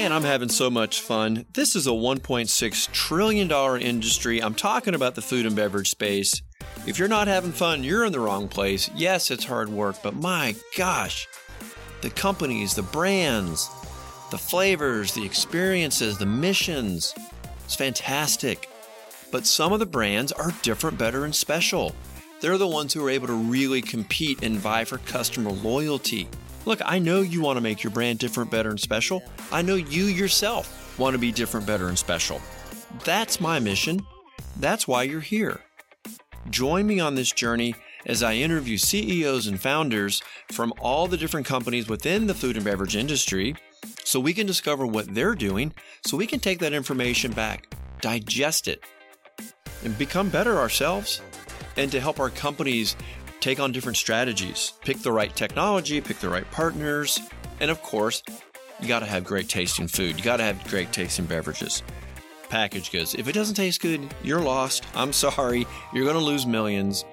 Man, I'm having so much fun. This is a $1.6 trillion industry. I'm talking about the food and beverage space. If you're not having fun, you're in the wrong place. Yes, it's hard work, but my gosh, the companies, the brands, the flavors, the experiences, the missions, it's fantastic. But some of the brands are different, better, and special. They're the ones who are able to really compete and vie for customer loyalty. Look, I know you want to make your brand different, better, and special. I know you yourself want to be different, better, and special. That's my mission. That's why you're here. Join me on this journey as I interview CEOs and founders from all the different companies within the food and beverage industry so we can discover what they're doing so we can take that information back, digest it, and become better ourselves and to help our companies take on different strategies, pick the right technology, pick the right partners, and of course, you got to have great tasting food. You got to have great tasting beverages. Package goods. If it doesn't taste good, you're lost. I'm sorry. You're going to lose millions.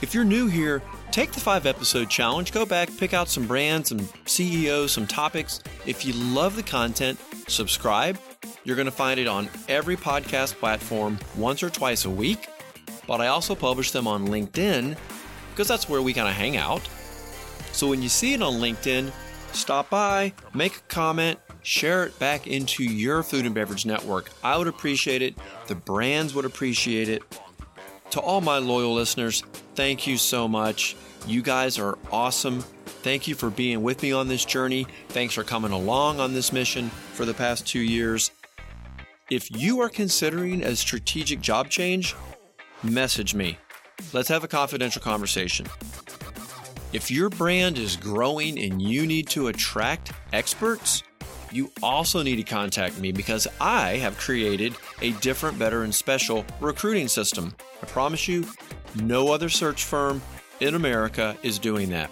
If you're new here, take the five episode challenge. Go back, pick out some brands, some CEOs, some topics. If you love the content, subscribe. You're going to find it on every podcast platform once or twice a week. But I also publish them on LinkedIn because that's where we kind of hang out. So when you see it on LinkedIn, stop by, make a comment, share it back into your food and beverage network. I would appreciate it. The brands would appreciate it. To all my loyal listeners, thank you so much. You guys are awesome. Thank you for being with me on this journey. Thanks for coming along on this mission for the past two years. If you are considering a strategic job change, message me. Let's have a confidential conversation. If your brand is growing and you need to attract experts, you also need to contact me because I have created a different, better, and special recruiting system. I promise you, no other search firm in America is doing that.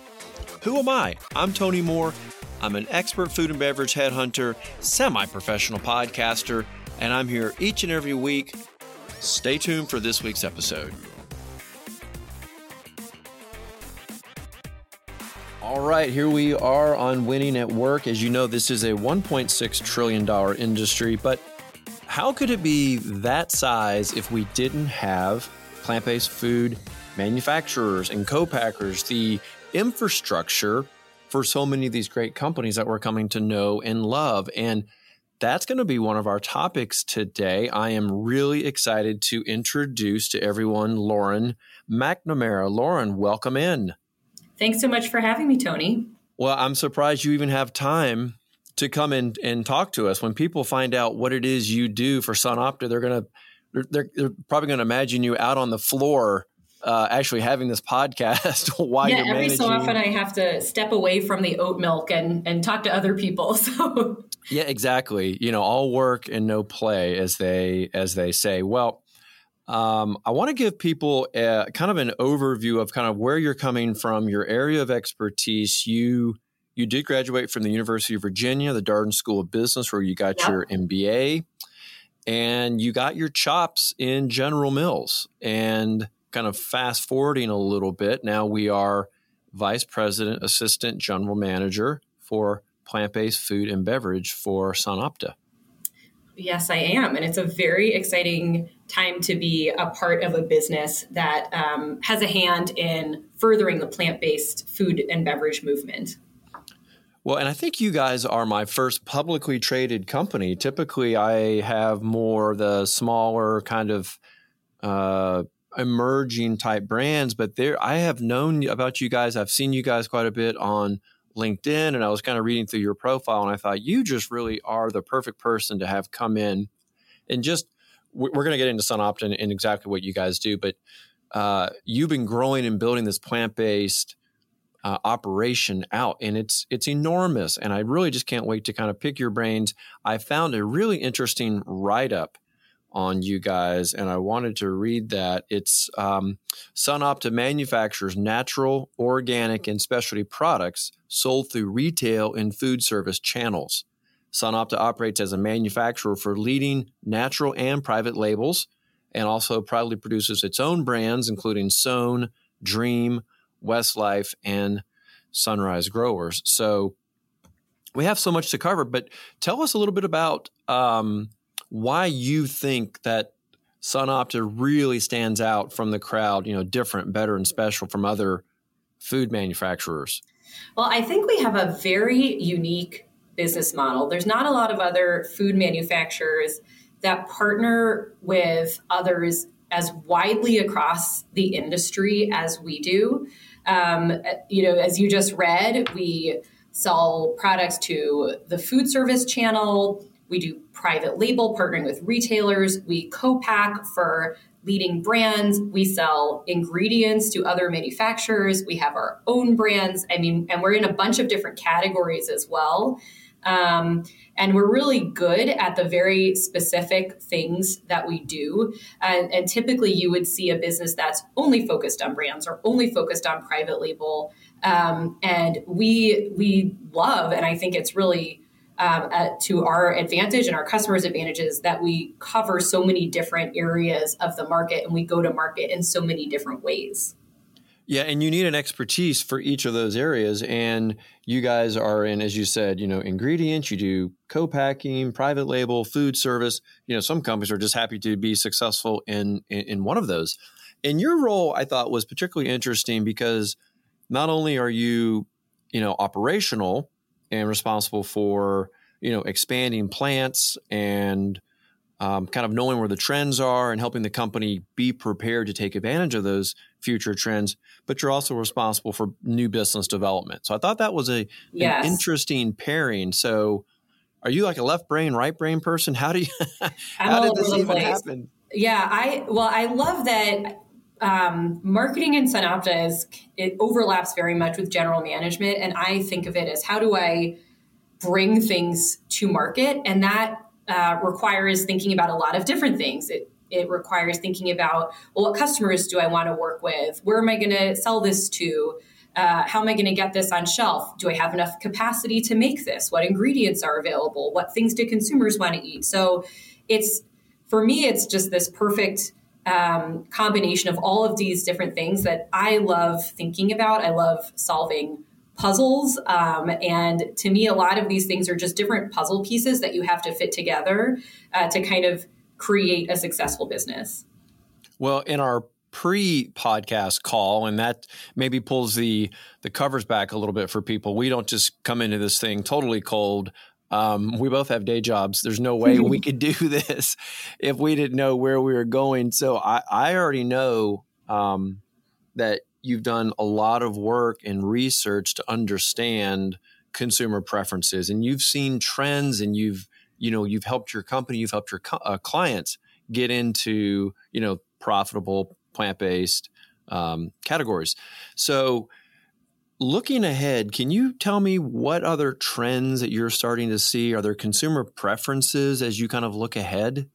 Who am I? I'm Tony Moore. I'm an expert food and beverage headhunter, semi professional podcaster, and I'm here each and every week. Stay tuned for this week's episode. All right, here we are on Winning at Work. As you know, this is a $1.6 trillion industry, but how could it be that size if we didn't have plant based food manufacturers and co packers, the infrastructure for so many of these great companies that we're coming to know and love? And that's going to be one of our topics today. I am really excited to introduce to everyone Lauren McNamara. Lauren, welcome in. Thanks so much for having me, Tony. Well, I'm surprised you even have time to come in and talk to us. When people find out what it is you do for SunOpta, they're gonna they're, they're probably going to imagine you out on the floor uh, actually having this podcast while yeah, you're every managing. so often I have to step away from the oat milk and and talk to other people. So yeah, exactly. You know, all work and no play, as they as they say. Well, um, I want to give people a, kind of an overview of kind of where you're coming from, your area of expertise. You you did graduate from the University of Virginia, the Darden School of Business, where you got Yep. your MBA, and you got your chops in General Mills. And kind of fast forwarding a little bit, now we are vice president, assistant general manager for plant based food and beverage for SunOpta. Yes, I am, and it's a very exciting time to be a part of a business that um, has a hand in furthering the plant based food and beverage movement. Well, and I think you guys are my first publicly traded company. Typically, I have more the smaller kind of uh, emerging type brands, but there I have known about you guys. I've seen you guys quite a bit on LinkedIn, and I was kind of reading through your profile, and I thought you just really are the perfect person to have come in and just. we- We're going to get into SunOpta and, and exactly what you guys do, but uh, you've been growing and building this plant based uh, operation out and it's it's enormous and i really just can't wait to kind of pick your brains i found a really interesting write-up on you guys and i wanted to read that it's um, sunopta manufactures natural organic and specialty products sold through retail and food service channels sunopta operates as a manufacturer for leading natural and private labels and also proudly produces its own brands including sown dream West Life and Sunrise Growers. So we have so much to cover, but tell us a little bit about um, why you think that SunOpta really stands out from the crowd, you know, different, better, and special from other food manufacturers. Well, I think we have a very unique business model. There's not a lot of other food manufacturers that partner with others as widely across the industry as we do. Um, you know, as you just read, we sell products to the food service channel. We do private label, partnering with retailers. We co pack for leading brands. We sell ingredients to other manufacturers. We have our own brands. I mean, and we're in a bunch of different categories as well. Um, and we're really good at the very specific things that we do. And, and, typically, you would see a business that's only focused on brands or only focused on private label. Um, and we we love, and I think it's really um, to our advantage and our customers' advantages that we cover so many different areas of the market and we go to market in so many different ways. Yeah, and you need an expertise for each of those areas. And you guys are in, as you said, you know, ingredients, you do co-packing, private label, food service. You know, some companies are just happy to be successful in, in, in one of those. And your role, I thought, was particularly interesting because not only are you, you know, operational and responsible for, you know, expanding plants and um, kind of knowing where the trends are and helping the company be prepared to take advantage of those future trends, but you're also responsible for new business development. So I thought that was a yes. an interesting pairing. So are you like a left brain, right brain person? How do you how did this even place. happen? Yeah, I well, I love that um, marketing in SunOpta is it overlaps very much with general management, and I think of it as how do I bring things to market, and that uh, requires thinking about a lot of different things. It, it requires thinking about, well, what customers do I want to work with? Where am I going to sell this to? Uh, how am I going to get this on shelf? Do I have enough capacity to make this? What ingredients are available? What things do consumers want to eat? So it's, for me, it's just this perfect um, combination of all of these different things that I love thinking about. I love solving puzzles. Um, and to me, a lot of these things are just different puzzle pieces that you have to fit together uh, to kind of create a successful business. Well, in our pre-podcast call and that maybe pulls the the covers back a little bit for people we don't just come into this thing totally cold um, we both have day jobs. There's no way we could do this if we didn't know where we were going. So i, I already know um, that you've done a lot of work and research to understand consumer preferences and you've seen trends and you've you know you've helped your company you've helped your uh, clients get into you know profitable plant-based um, categories. So looking ahead can you tell me what other trends that you're starting to see are there consumer preferences as you kind of look ahead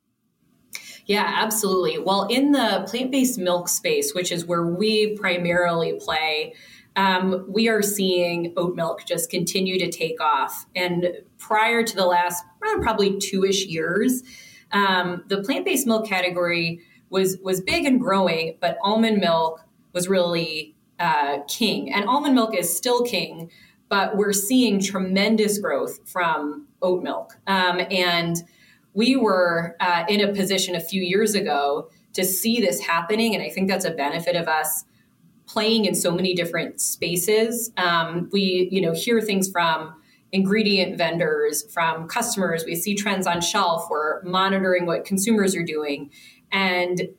yeah, absolutely. Well, in the plant based milk space, which is where we primarily play, um, we are seeing oat milk just continue to take off. And prior to the last probably two ish years, um, the plant based milk category was was big and growing, but almond milk was really uh, king, and almond milk is still king. But we're seeing tremendous growth from oat milk, um, and we were uh, in a position a few years ago to see this happening. And I think that's a benefit of us playing in so many different spaces. Um, we, you know, hear things from ingredient vendors, from customers. We see trends on shelf. We're monitoring what consumers are doing. And,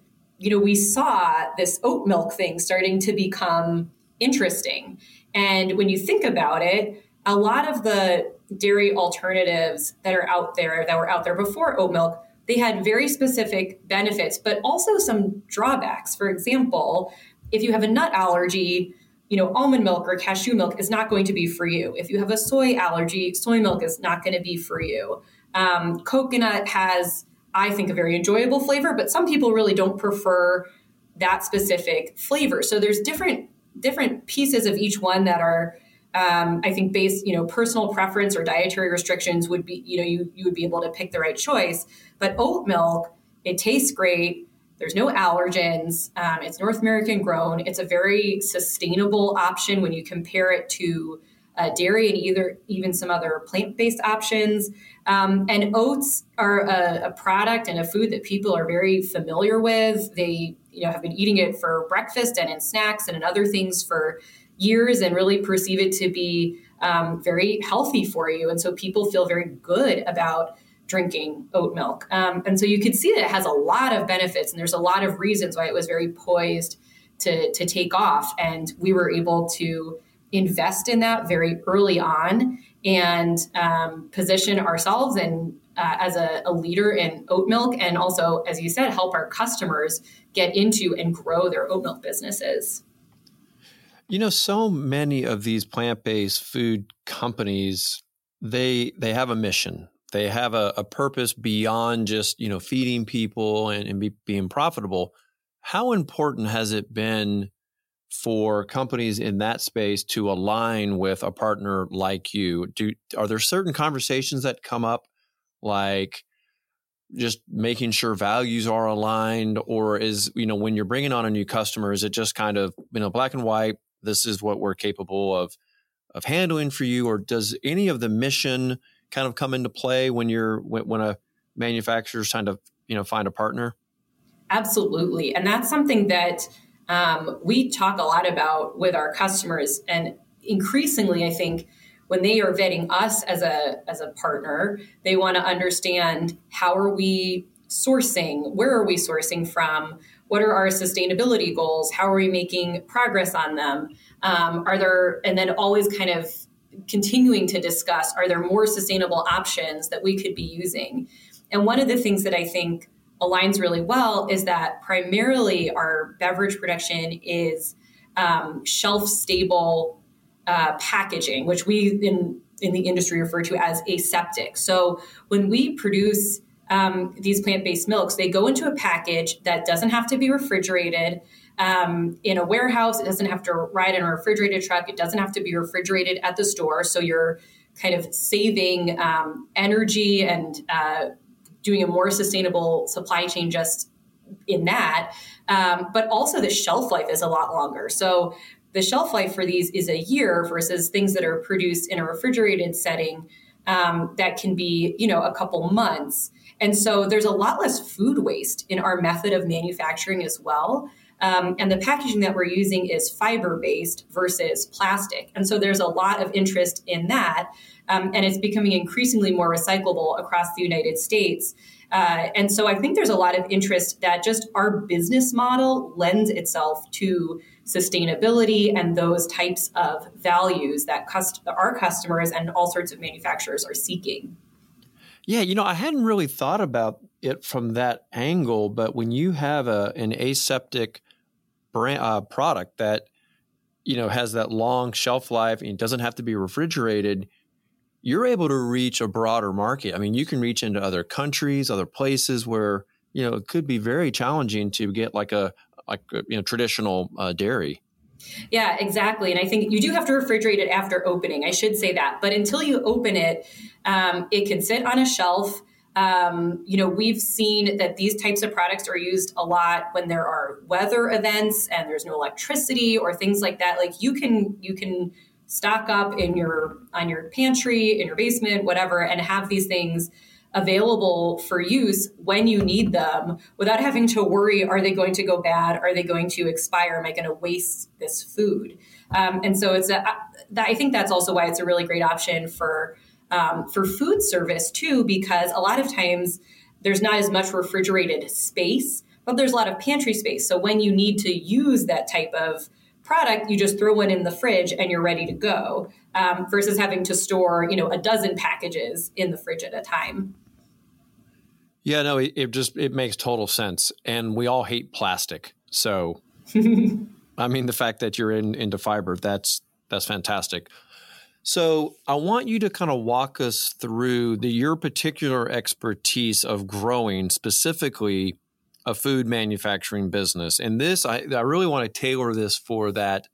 you know, we saw this oat milk thing starting to become interesting. And when you think about it, a lot of the dairy alternatives that are out there that were out there before oat milk they had very specific benefits but also some drawbacks. For example if you have a nut allergy you know almond milk or cashew milk is not going to be for you. If you have a soy allergy soy milk is not going to be for you. Um, coconut has i think a very enjoyable flavor but some people really don't prefer that specific flavor so there's different different pieces of each one that are um, I think based, you know, personal preference or dietary restrictions would be, you know, you, you would be able to pick the right choice. But oat milk, it tastes great. There's no allergens. Um, it's North American grown. It's a very sustainable option when you compare it to uh, dairy and either even some other plant-based options. Um, and oats are a, a, product and a food that people are very familiar with. They you know have been eating it for breakfast and in snacks and in other things for years and really perceive it to be um, very healthy for you. And so people feel very good about drinking oat milk. Um, and so you can see that it has a lot of benefits and there's a lot of reasons why it was very poised to, to take off. And we were able to invest in that very early on and um, position ourselves and uh, as a, a, leader in oat milk and also as you said help our customers get into and grow their oat milk businesses. You know so many of these plant-based food companies they they have a mission. They have a, a purpose beyond just you know feeding people and, and be, being profitable. How important has it been for companies in that space to align with a partner like you? Do are there certain conversations that come up like just making sure values are aligned or is you know when you're bringing on a new customer is it just kind of you know black and white this is what we're capable of of handling for you? Or does any of the mission kind of come into play when you're when, when a manufacturer's trying to you know find a partner? Absolutely. And that's something that um, we talk a lot about with our customers and increasingly i think when they are vetting us as a as a partner they want to understand how are we sourcing where are we sourcing from what are our sustainability goals how are we making progress on them? Um, are there and then always kind of continuing to discuss are there more sustainable options that we could be using? And one of the things that i think aligns really well is that primarily our beverage production is um, shelf stable uh, packaging, which we in in the industry refer to as aseptic. So when we produce um, these plant based milks, they go into a package that doesn't have to be refrigerated. Um, in a warehouse, it doesn't have to ride in a refrigerated truck. It doesn't have to be refrigerated at the store. So you're kind of saving um, energy and uh, doing a more sustainable supply chain just in that. Um, but also the shelf life is a lot longer. So the shelf life for these is a year versus things that are produced in a refrigerated setting um, that can be, you know, a couple months. And so there's a lot less food waste in our method of manufacturing as well. Um, and the packaging that we're using is fiber based versus plastic. And so there's a lot of interest in that. Um, and it's becoming increasingly more recyclable across the United States. Uh, and so I think there's a lot of interest that just our business model lends itself to sustainability and those types of values that cust- our customers and all sorts of manufacturers are seeking. Yeah, you know, I hadn't really thought about it from that angle, but when you have a, an aseptic brand, uh, product that you know has that long shelf life and doesn't have to be refrigerated you're able to reach a broader market i mean you can reach into other countries other places where you know it could be very challenging to get like a like a, you know traditional uh, dairy yeah, exactly. And I think you do have to refrigerate it after opening. I should say that. But until you open it, um, it can sit on a shelf. Um, you know, we've seen that these types of products are used a lot when there are weather events and there's no electricity or things like that. Like you can you can stock up in your on your pantry, in your basement, whatever, and have these things available for use when you need them without having to worry are they going to go bad? Are they going to expire? Am i going to waste this food? Um, and so it's a, i think that's also why it's a really great option for um, for food service too, because a lot of times there's not as much refrigerated space, but there's a lot of pantry space. So when you need to use that type of product, you just throw one in the fridge and you're ready to go, um, versus having to store you know a dozen packages in the fridge at a time. Yeah, no, it, it just it makes total sense, and we all hate plastic. So, I mean, the fact that you're in into fiber that's that's fantastic. So I want you to kind of walk us through the your particular expertise of growing specifically a food manufacturing business. And this I, I really want to tailor this for that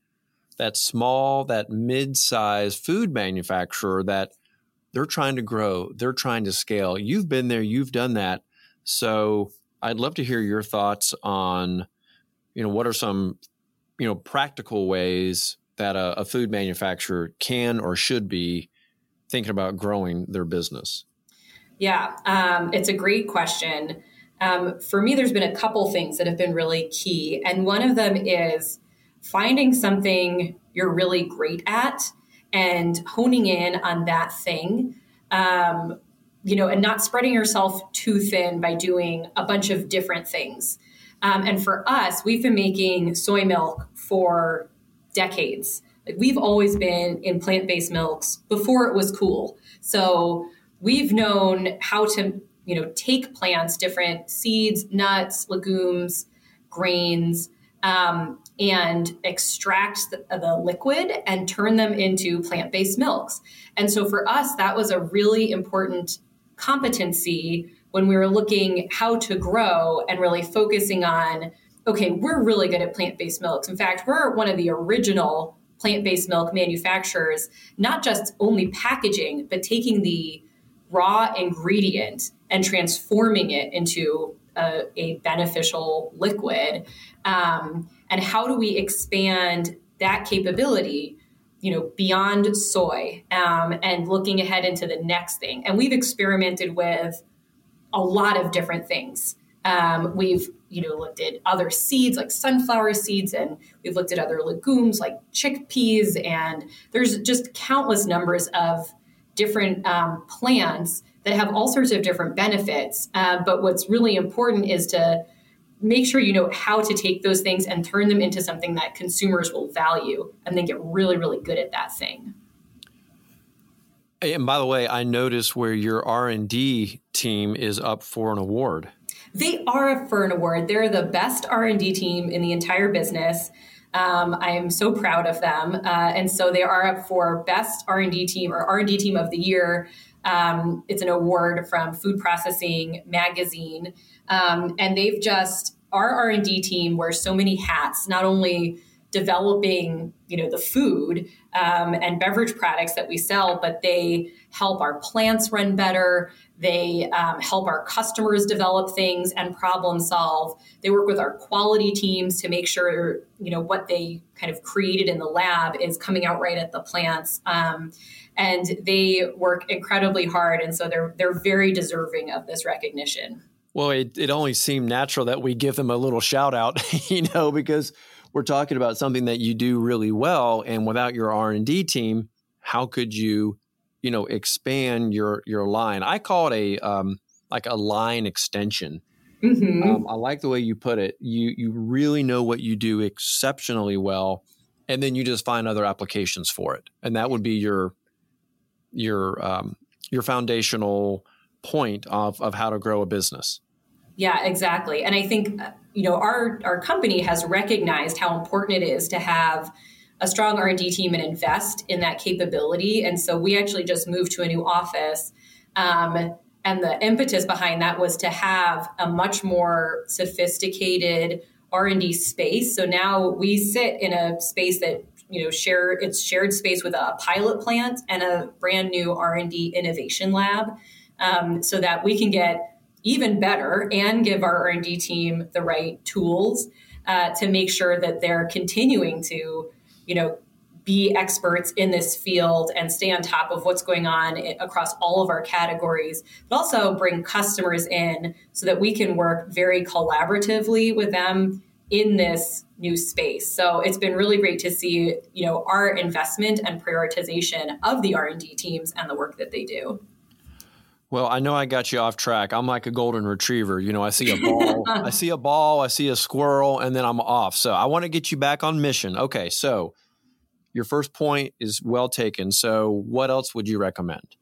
that small, that mid-sized food manufacturer that they're trying to grow, they're trying to scale. You've been there, you've done that. So I'd love to hear your thoughts on, you know, what are some, you know, practical ways that a, a food manufacturer can or should be thinking about growing their business? Yeah, um, it's a great question. Um, for me, there's been a couple things that have been really key. And one of them is finding something you're really great at and honing in on that thing. Um, you know, and not spreading yourself too thin by doing a bunch of different things. Um, and for us, we've been making soy milk for decades. Like we've always been in plant based milks before it was cool. So we've known how to, you know, take plants, different seeds, nuts, legumes, grains, um, and extract the, the, liquid and turn them into plant based milks. And so for us, that was a really important competency when we were looking how to grow and really focusing on okay, we're really good at plant based milks. In fact, we're one of the original plant based milk manufacturers, not just only packaging, but taking the raw ingredient and transforming it into a, a beneficial liquid. Um, and how do we expand that capability? you know beyond soy um, and looking ahead into the next thing and we've experimented with a lot of different things um, we've you know looked at other seeds like sunflower seeds and we've looked at other legumes like chickpeas and there's just countless numbers of different um, plants that have all sorts of different benefits. Uh, but what's really important is to make sure you know how to take those things and turn them into something that consumers will value and then get really, really good at that thing. And by the way, I noticed where your R and D team is up for an award. They are up for an award. They're the best R and D team in the entire business. Um, I am so proud of them, uh, and so they are up for best R and D team or R and D team of the year. Um, it's an award from Food Processing Magazine, um, and they've just our R and D team wears so many hats. Not only developing you know the food um, and beverage products that we sell but they help our plants run better. They um, help our customers develop things and problem solve. They work with our quality teams to make sure you know what they kind of created in the lab is coming out right at the plants. Um, and they work incredibly hard and so they're they're very deserving of this recognition. Well it, it only seemed natural that we give them a little shout out you know because we're talking about something that you do really well and without your r&d team how could you you know expand your your line? I call it a um, like a line extension. Mm-hmm. um, i like the way you put it. You you really know what you do exceptionally well and then you just find other applications for it and that would be your your um, your foundational point of of how to grow a business yeah, exactly. And I think you know our our company has recognized how important it is to have a strong R&D team and invest in that capability. And so we actually just moved to a new office. Um, and the impetus behind that was to have a much more sophisticated R&D space. So now we sit in a space that you know share it's shared space with a pilot plant and a brand new R&D innovation lab um, so that we can get even better and give our R&D team the right tools uh, to make sure that they're continuing to, you know, be experts in this field and stay on top of what's going on across all of our categories, but also bring customers in so that we can work very collaboratively with them in this new space. So it's been really great to see, you know, our investment and prioritization of the R&D teams and the work that they do. Well, I know I got you off track. I'm like a golden retriever. You know, I see a ball, I see a ball, I see a squirrel, and then I'm off. So I want to get you back on mission. Okay, so your first point is well taken. So what else would you recommend?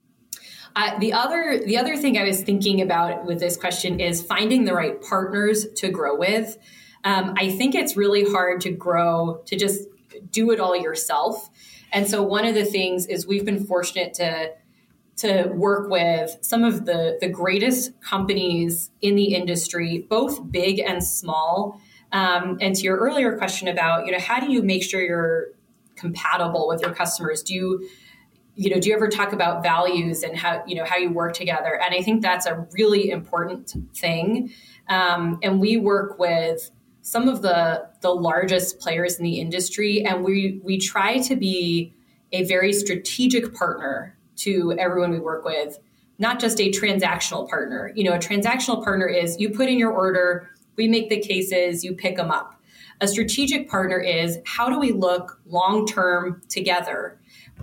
Uh, the other the other thing I was thinking about with this question is finding the right partners to grow with. Um, I think it's really hard to grow to just do it all yourself. And so one of the things is we've been fortunate to to work with some of the, the greatest companies in the industry, both big and small. Um, and to your earlier question about, you know, how do you make sure you're compatible with your customers? Do you, you know, do you ever talk about values and how, you know, how you work together? And I think that's a really important thing. Um, and we work with some of the the largest players in the industry, and we we try to be a very strategic partner to everyone we work with, not just a transactional partner. You know, a transactional partner is you put in your order, we make the cases, you pick them up. A strategic partner is how do we look long term together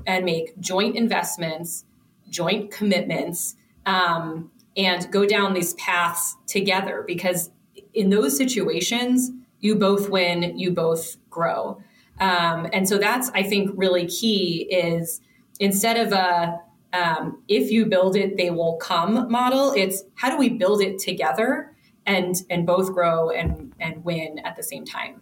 and make joint investments, joint commitments, um, and go down these paths together because in those situations, you both win, you both grow. Um, and so that's, I think, really key is instead of a um, if you build it, they will come model, it's how do we build it together and and both grow and and win at the same time.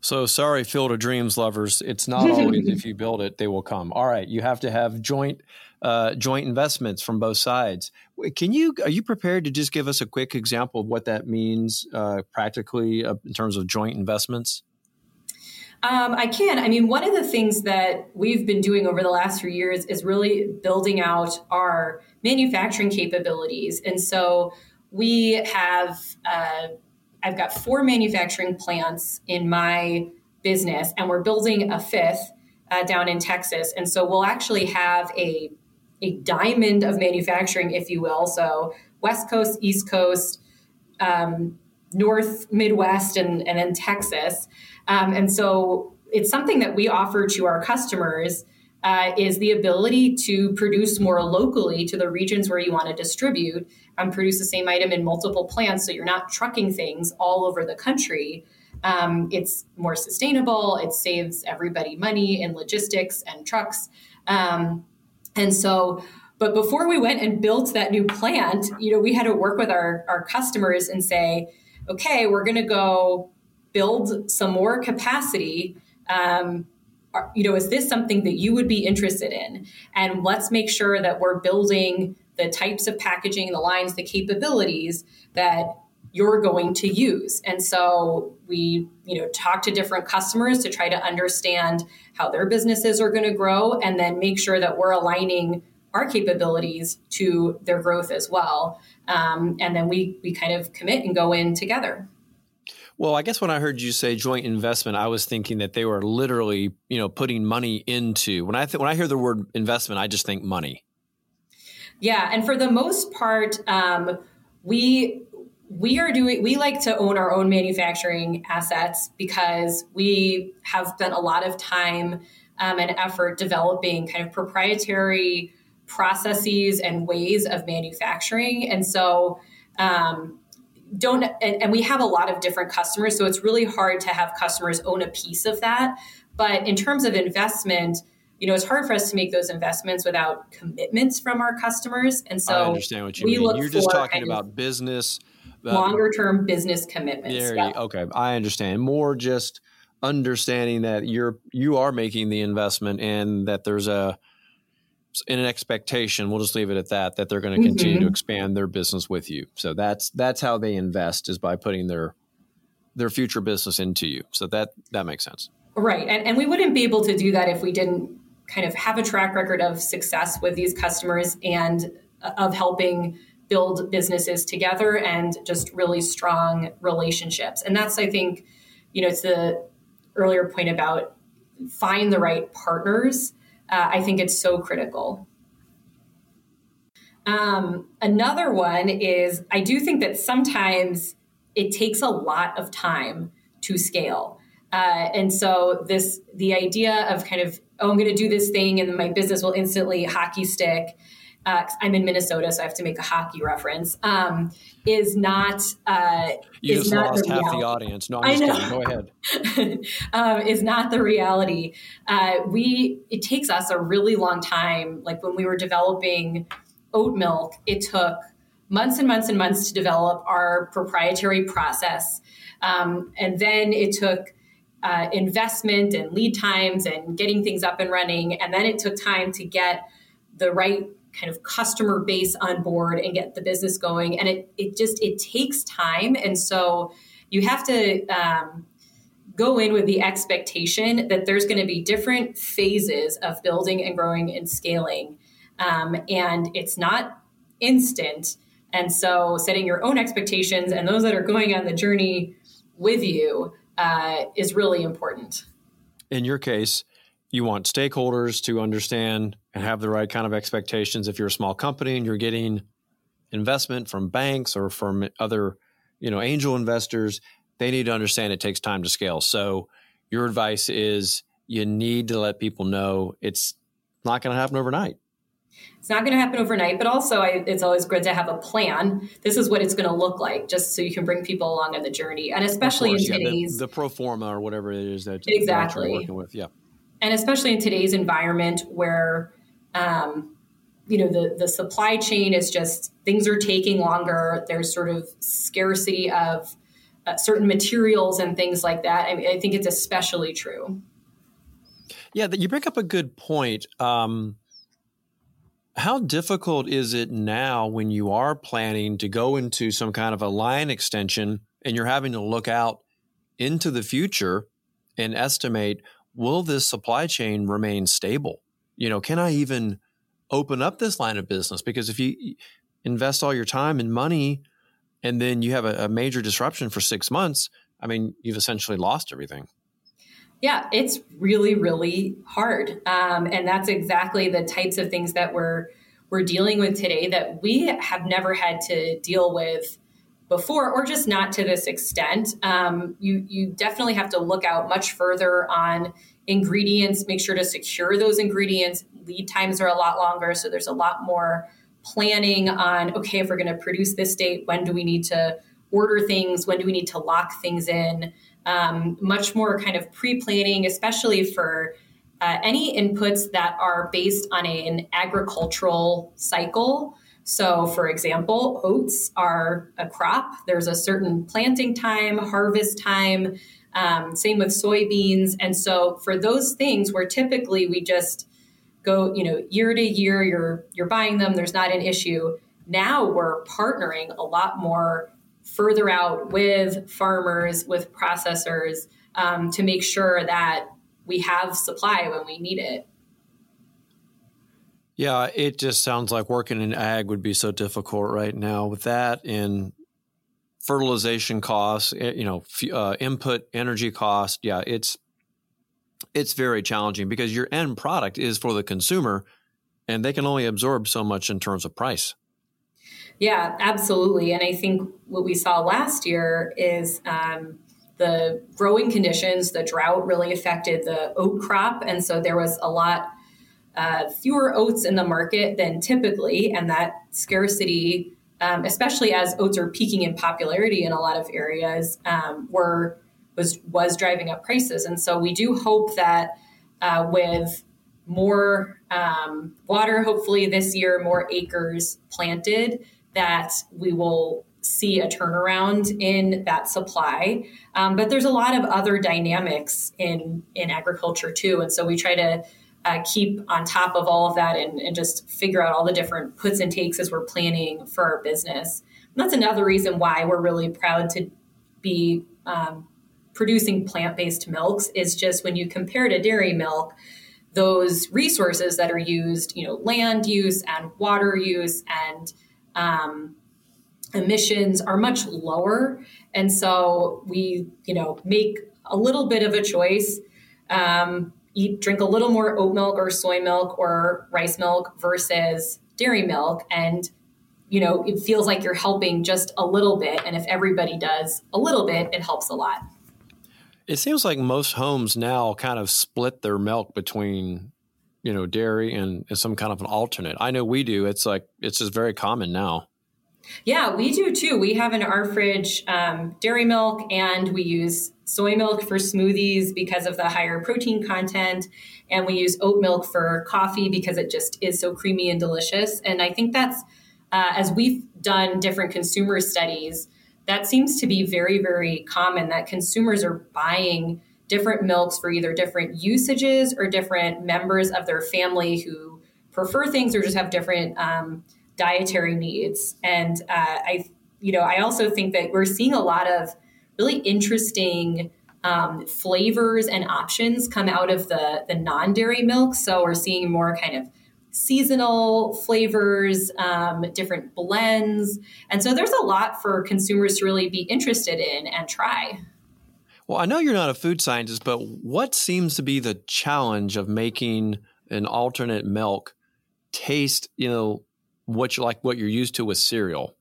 So sorry, Field of Dreams lovers. It's not always if you build it, they will come. All right, you have to have joint uh, joint investments from both sides. Can you are you prepared to just give us a quick example of what that means uh, practically uh, in terms of joint investments? Um, I can. I mean, one of the things that we've been doing over the last few years is really building out our manufacturing capabilities, and so we have. Uh, I've got four manufacturing plants in my business, and we're building a fifth uh, down in Texas. And so we'll actually have a a diamond of manufacturing, if you will. So West Coast, East Coast, um, North, Midwest, and, and then Texas. Um, and so it's something that we offer to our customers uh, is the ability to produce more locally to the regions where you want to distribute and produce the same item in multiple plants so you're not trucking things all over the country. Um, it's more sustainable, it saves everybody money in logistics and trucks. Um, and so, but before we went and built that new plant, you know, we had to work with our, our customers and say, okay, we're going to go build some more capacity. Um, you know, is this something that you would be interested in? And let's make sure that we're building the types of packaging, the lines, the capabilities that you're going to use. And so we, you know, talk to different customers to try to understand how their businesses are going to grow and then make sure that we're aligning our capabilities to their growth as well. Um, and then we we kind of commit and go in together. Well, I guess when I heard you say joint investment, I was thinking that they were literally, you know, putting money into. When I th- when I hear the word investment, I just think money. Yeah, and for the most part, um, we we are doing we like to own our own manufacturing assets because we have spent a lot of time um, and effort developing kind of proprietary processes and ways of manufacturing and so um, don't and, and we have a lot of different customers so it's really hard to have customers own a piece of that but in terms of investment you know, it's hard for us to make those investments without commitments from our customers. And so I understand what you mean. You're just talking about business longer term business commitments. There yeah. you, okay, I understand. More just understanding that you're you are making the investment and that there's a in an expectation we'll just leave it at that that they're going to continue mm-hmm. to expand their business with you so that's that's how they invest is by putting their their future business into you so that that makes sense right and, and we wouldn't be able to do that if we didn't kind of have a track record of success with these customers and uh, of helping build businesses together and just really strong relationships. And that's, I think, you know, it's the earlier point about find the right partners. Uh, I think it's so critical. Um, another one is I do think that sometimes it takes a lot of time to scale. Uh, and so this the idea of kind of oh I'm going to do this thing and my business will instantly hockey stick uh, I'm in Minnesota, so I have to make a hockey reference. Um, is not uh, you is just not lost the half the audience. No, I'm just. Go ahead. um, is not the reality. Uh, we it takes us a really long time. Like when we were developing oat milk, it took months and months and months to develop our proprietary process, um, and then it took. Uh, investment and lead times and getting things up and running. And then it took time to get the right kind of customer base on board and get the business going. And it, it just it takes time. And so you have to um, go in with the expectation that there's going to be different phases of building and growing and scaling. Um, and it's not instant. And so setting your own expectations and those that are going on the journey with you uh, is really important. In your case, you want stakeholders to understand and have the right kind of expectations. If you're a small company and you're getting investment from banks or from other, you know, angel investors, they need to understand it takes time to scale. So your advice is you need to let people know it's not going to happen overnight. It's not going to happen overnight, but also I, it's always good to have a plan. This is what it's going to look like, just so you can bring people along on the journey, and especially course, in today's the, the, pro forma or whatever it is that exactly you're working with, yeah, and especially in today's environment where, um, you know, the the supply chain is just things are taking longer. There's sort of scarcity of uh, certain materials and things like that. I, mean, I, think it's especially true. Yeah, you bring up a good point. Um, how difficult is it now when you are planning to go into some kind of a line extension and you're having to look out into the future and estimate will this supply chain remain stable? You know, can I even open up this line of business? Because if you invest all your time and money and then you have a, a major disruption for six months, I mean, you've essentially lost everything. Yeah, it's really, really hard, um, and that's exactly the types of things that we're we're dealing with today that we have never had to deal with before, or just not to this extent. Um, you you definitely have to look out much further on ingredients. Make sure to secure those ingredients. Lead times are a lot longer, so there's a lot more planning on. Okay, if we're going to produce this date, when do we need to order things? When do we need to lock things in? um, much more kind of pre planning, especially for uh, any inputs that are based on a, an agricultural cycle. So, for example, oats are a crop. There's a certain planting time, harvest time, um, same with soybeans. And so, for those things where typically we just go, you know, year to year, you're you're buying them. There's not an issue. Now we're partnering a lot more further out with farmers, with processors um, to make sure that we have supply when we need it. Yeah, it just sounds like working in ag would be so difficult right now with that and fertilization costs, eh, you know, uh, input energy cost. Yeah, it's it's very challenging because your end product is for the consumer and they can only absorb so much in terms of price. Yeah, absolutely. And I think what we saw last year is um, the growing conditions, the drought really affected the oat crop. And so there was a lot uh, fewer oats in the market than typically. And that scarcity, um, especially as oats are peaking in popularity in a lot of areas, um, were was was driving up prices. And so we do hope that uh, with more um, water, hopefully this year, more acres planted, that we will see a turnaround in that supply. Um, but there's a lot of other dynamics in in agriculture too, and so we try to uh, keep on top of all of that and, and, just figure out all the different puts and takes as we're planning for our business. And that's another reason why we're really proud to be um, producing plant based milks. Is just when you compare to dairy milk. Those resources that are used, you know, land use and water use and um, emissions are much lower. And so we, you know, make a little bit of a choice. Um, eat, drink a little more oat milk or soy milk or rice milk versus dairy milk. And, you know, it feels like you're helping just a little bit. And if everybody does a little bit, it helps a lot. It seems like most homes now kind of split their milk between you know, dairy and, and some kind of an alternate. I know we do. It's like it's just very common now. Yeah, we do too. We have in our fridge um, dairy milk and we use soy milk for smoothies because of the higher protein content. And we use oat milk for coffee because it just is so creamy and delicious. And I think that's, uh, as we've done different consumer studies, that seems to be very, very common that consumers are buying different milks for either different usages or different members of their family who prefer things or just have different um, dietary needs. And uh, I, you know, I also think that we're seeing a lot of really interesting um, flavors and options come out of the the non dairy milk. So we're seeing more kind of seasonal flavors, um, different blends, and so there's a lot for consumers to really be interested in and try. Well, I know you're not a food scientist, but what seems to be the challenge of making an alternate milk taste, you know, what you like what you're used to with cereal?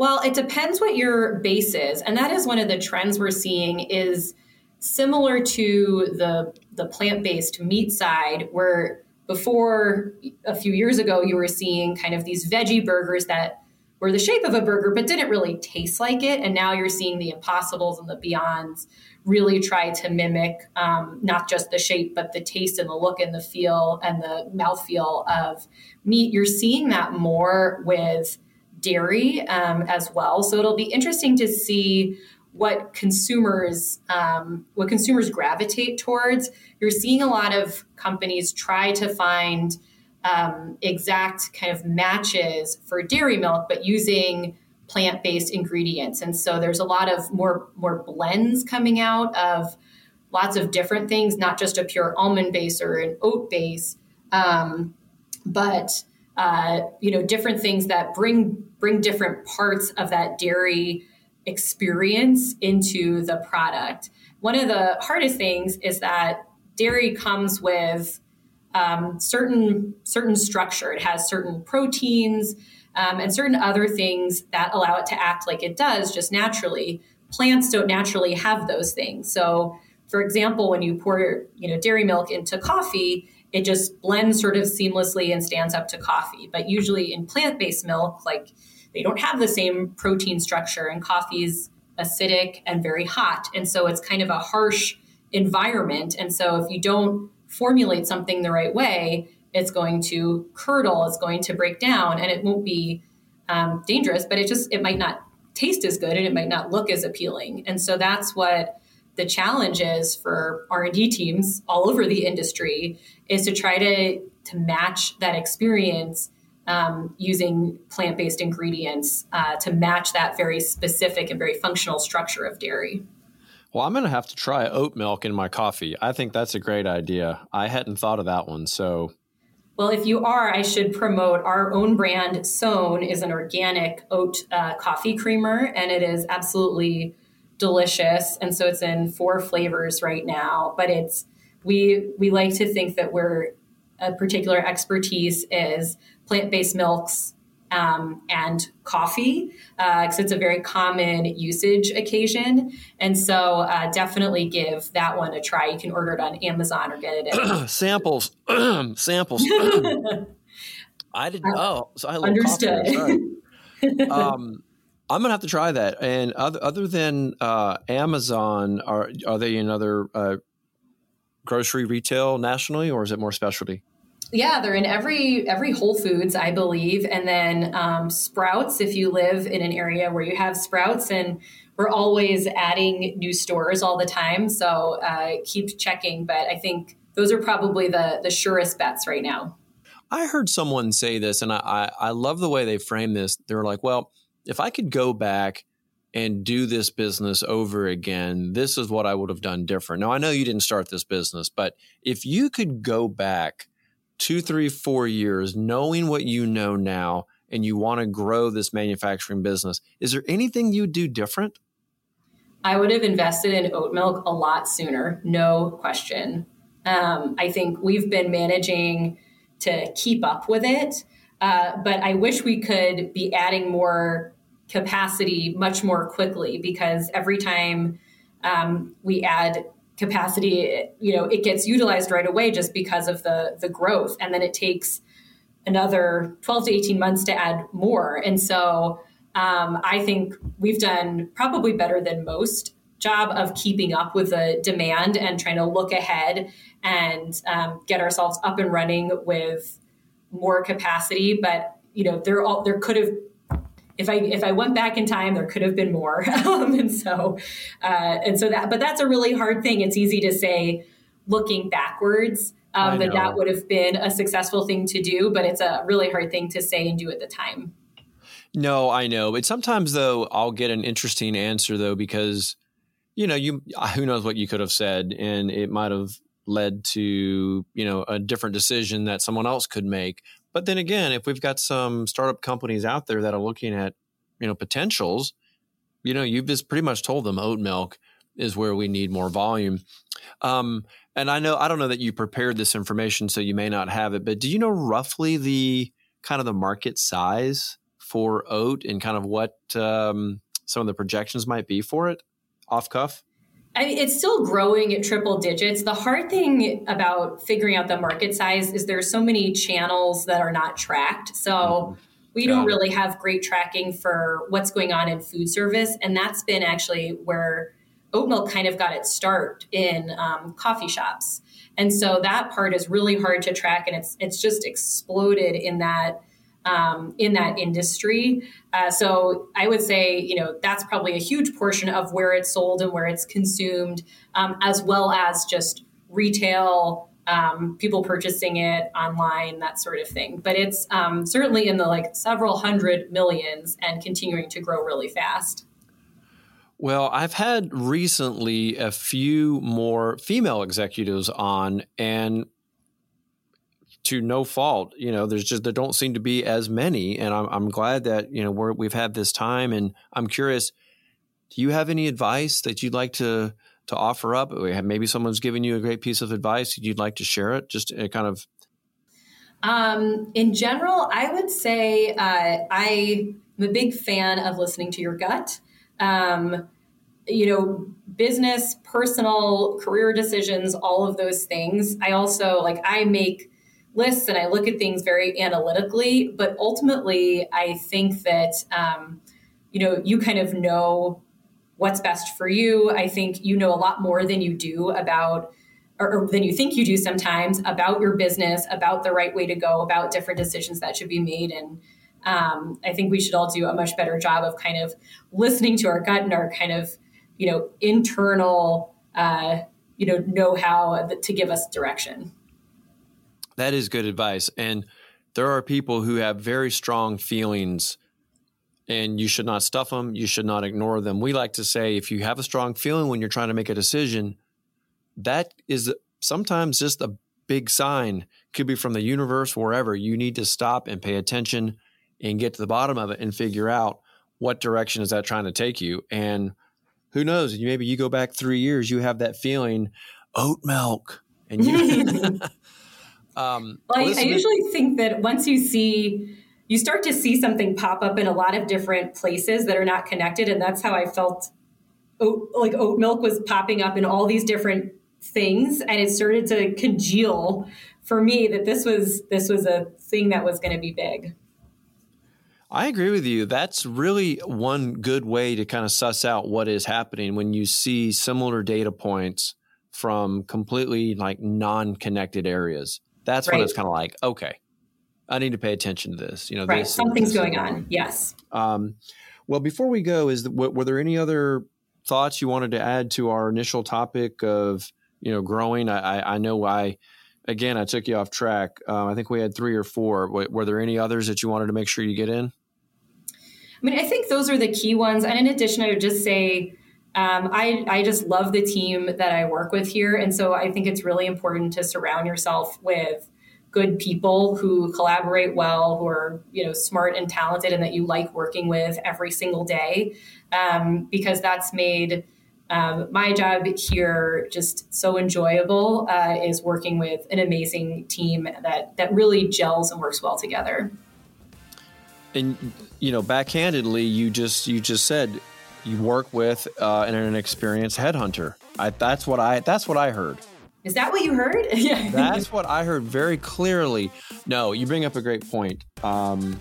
Well, it depends what your base is, and that is one of the trends we're seeing is similar to the the plant-based meat side where before a few years ago you were seeing kind of these veggie burgers that were the shape of a burger but didn't really taste like it and now you're seeing the impossibles and the beyonds really try to mimic um, not just the shape but the taste and the look and the feel and the mouthfeel of meat. You're seeing that more with dairy um, as well so it'll be interesting to see what consumers um, what consumers gravitate towards. You're seeing a lot of companies try to find um, exact kind of matches for dairy milk, but using plant-based ingredients. And so there's a lot of more more blends coming out of lots of different things, not just a pure almond base or an oat base, um, but uh, you know different things that bring bring different parts of that dairy experience into the product. One of the hardest things is that dairy comes with um, certain certain structure. It has certain proteins um, and certain other things that allow it to act like it does just naturally. Plants don't naturally have those things. So, for example, when you pour you know dairy milk into coffee, it just blends sort of seamlessly and stands up to coffee. But usually in plant based milk, like they don't have the same protein structure, and coffee is acidic and very hot. And so it's kind of a harsh environment. And so if you don't formulate something the right way, it's going to curdle, it's going to break down, and it won't be um, dangerous, but it just it might not taste as good and it might not look as appealing. And so that's what the challenge is for R&D teams all over the industry is to try to to match that experience um, using plant based ingredients uh, to match that very specific and very functional structure of dairy. Well, I'm going to have to try oat milk in my coffee. I think that's a great idea. I hadn't thought of that one. So, well, if you are, I should promote our own brand. SOWN is an organic oat uh, coffee creamer, and it is absolutely delicious. And so it's in four flavors right now. But it's we we like to think that we're a particular expertise is plant based milks um, and coffee because uh, it's a very common usage occasion. And so uh, definitely give that one a try. You can order it on Amazon or get it at samples. samples. I didn't. Oh, so I understood. um, I'm gonna have to try that. And other other than uh, Amazon, are are they in other uh, grocery retail nationally, or is it more specialty? Yeah, they're in every every Whole Foods, I believe, and then um, Sprouts. If you live in an area where you have Sprouts, and we're always adding new stores all the time, so uh, keep checking. But I think those are probably the the surest bets right now. I heard someone say this, and I, I, I love the way they frame this. They're like, "Well, if I could go back." and do this business over again, this is what I would have done different. Now, I know you didn't start this business, but if you could go back two, three, four years, knowing what you know now, and you want to grow this manufacturing business, is there anything you would do different? I would have invested in oat milk a lot sooner, no question. Um, I think we've been managing to keep up with it, uh, but I wish we could be adding more capacity much more quickly because every time um, we add capacity, you know, it gets utilized right away just because of the the growth, and then it takes another 12 to 18 months to add more. And so um, I think we've done probably better than most job of keeping up with the demand and trying to look ahead and um, get ourselves up and running with more capacity. But you know, there all there could have if I if I went back in time, there could have been more. um, and so uh, and so that, but that's a really hard thing. It's easy to say looking backwards um, that that would have been a successful thing to do, but it's a really hard thing to say and do at the time. No, I know, but sometimes though I'll get an interesting answer though because you know you who knows what you could have said and it might have led to you know a different decision that someone else could make but then again, if we've got some startup companies out there that are looking at, you know, potentials, you know, you've just pretty much told them oat milk. is where we need more volume. Um, and I know I don't know that you prepared this information, so you may not have it. But do you know roughly the kind of the market size for oat and kind of what um, some of the projections might be for it off cuff? I mean, it's still growing at triple digits. The hard thing about figuring out the market size is there's so many channels that are not tracked. So mm-hmm. we don't really have great tracking for what's going on in food service, and that's been actually where oat milk kind of got its start in um, coffee shops. And so that part is really hard to track, and it's it's just exploded in that um, in that industry. Uh, so I would say, you know, that's probably a huge portion of where it's sold and where it's consumed, um, as well as just retail. Um, people purchasing it online, that sort of thing. But it's um, certainly in the like several hundred millions and continuing to grow really fast. Well, I've had recently a few more female executives on, and to no fault. You know, there's just there don't seem to be as many, and I'm I'm glad that you know we're, we've had this time, and I'm curious. Do you have any advice that you'd like to to offer up? Maybe someone's given you a great piece of advice. You'd like to share it, just kind of. Um, in general, I would say uh, I'm a big fan of listening to your gut. Um, you know, business, personal, career decisions, all of those things. I also like I make lists and I look at things very analytically. But ultimately, I think that, um, you know, you kind of know what's best for you. I think you know a lot more than you do about, or, than you think you do sometimes about your business, about the right way to go, about different decisions that should be made. And um, I think we should all do a much better job of kind of listening to our gut and our kind of, you know, internal, uh, you know, know how to give us direction. That is good advice. And there are people who have very strong feelings and you should not stuff them. You should not ignore them. We like to say if you have a strong feeling when you're trying to make a decision, that is sometimes just a big sign. Could be from the universe, wherever. You need to stop and pay attention and get to the bottom of it and figure out what direction is that trying to take you. And who knows? Maybe you go back three years, you have that feeling, oat milk, and you Um, well, I, I usually think that once you see, you start to see something pop up in a lot of different places that are not connected, and that's how I felt. Oat, like oat milk was popping up in all these different things, and it started to congeal for me that this was this was a thing that was going to be big. I agree with you. That's really one good way to kind of suss out what is happening when you see similar data points from completely like non-connected areas. That's right. when it's kind of like, okay, I need to pay attention to this. You know, right? This, Something's going on. Yes. Um, well, before we go, is the, were there any other thoughts you wanted to add to our initial topic of you know growing? I, I, I know I again I took you off track. Um, I think we had three or four. Were, were there any others that you wanted to make sure you get in? I mean, I think those are the key ones. And in addition, I would just say um, I, I just love the team that I work with here. And so I think it's really important to surround yourself with good people who collaborate well, who are, you know, smart and talented and that you like working with every single day. Um, because that's made um, my job here just so enjoyable uh, is working with an amazing team that, that really gels and works well together. And, you know, backhandedly, you just, you just said you work with uh, an, an experienced headhunter. I, that's what I that's what I heard. Is that what you heard? yeah. That's what I heard very clearly. No, you bring up a great point. Um,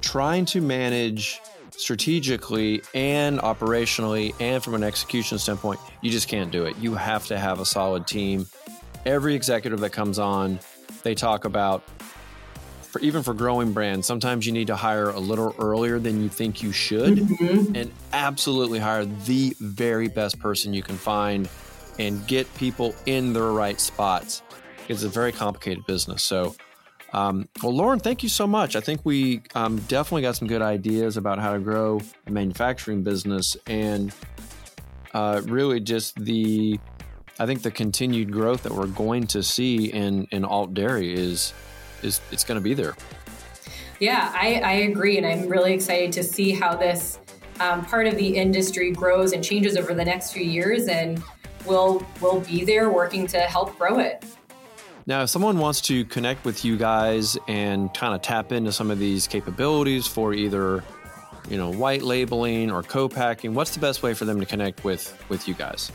trying to manage strategically and operationally and from an execution standpoint, you just can't do it. You have to have a solid team. Every executive that comes on, they talk about for even for growing brands, sometimes you need to hire a little earlier than you think you should mm-hmm. and absolutely hire the very best person you can find and get people in their right spots. It's a very complicated business. So, um, well, Lauren, thank you so much. I think we um, definitely got some good ideas about how to grow a manufacturing business and uh, really just the, I think the continued growth that we're going to see in, in alt dairy is is it's going to be there. Yeah, I, I agree, and I'm really excited to see how this um, part of the industry grows and changes over the next few years, and we'll we'll be there working to help grow it. Now, if someone wants to connect with you guys and kind of tap into some of these capabilities for either, you know, white labeling or co-packing, what's the best way for them to connect with with you guys?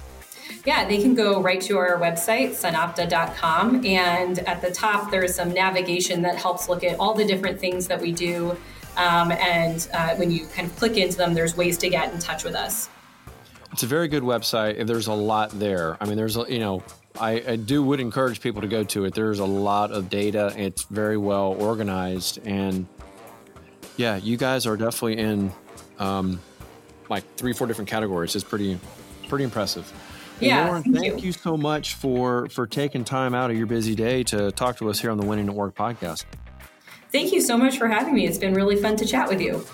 Yeah, they can go right to our website, sunopta.com. And at the top, there's some navigation that helps look at all the different things that we do. Um, and uh, when you kind of click into them, there's ways to get in touch with us. It's a very good website. There's a lot there. I mean, there's, a, you know, I, I, do would encourage people to go to it. There's a lot of data. It's very well organized, and yeah, you guys are definitely in um, like three, four different categories. It's pretty, pretty impressive. Yeah, Lauren, thank, thank you. you so much for for taking time out of your busy day to talk to us here on the Winning at Work podcast. Thank you so much for having me. It's been really fun to chat with you.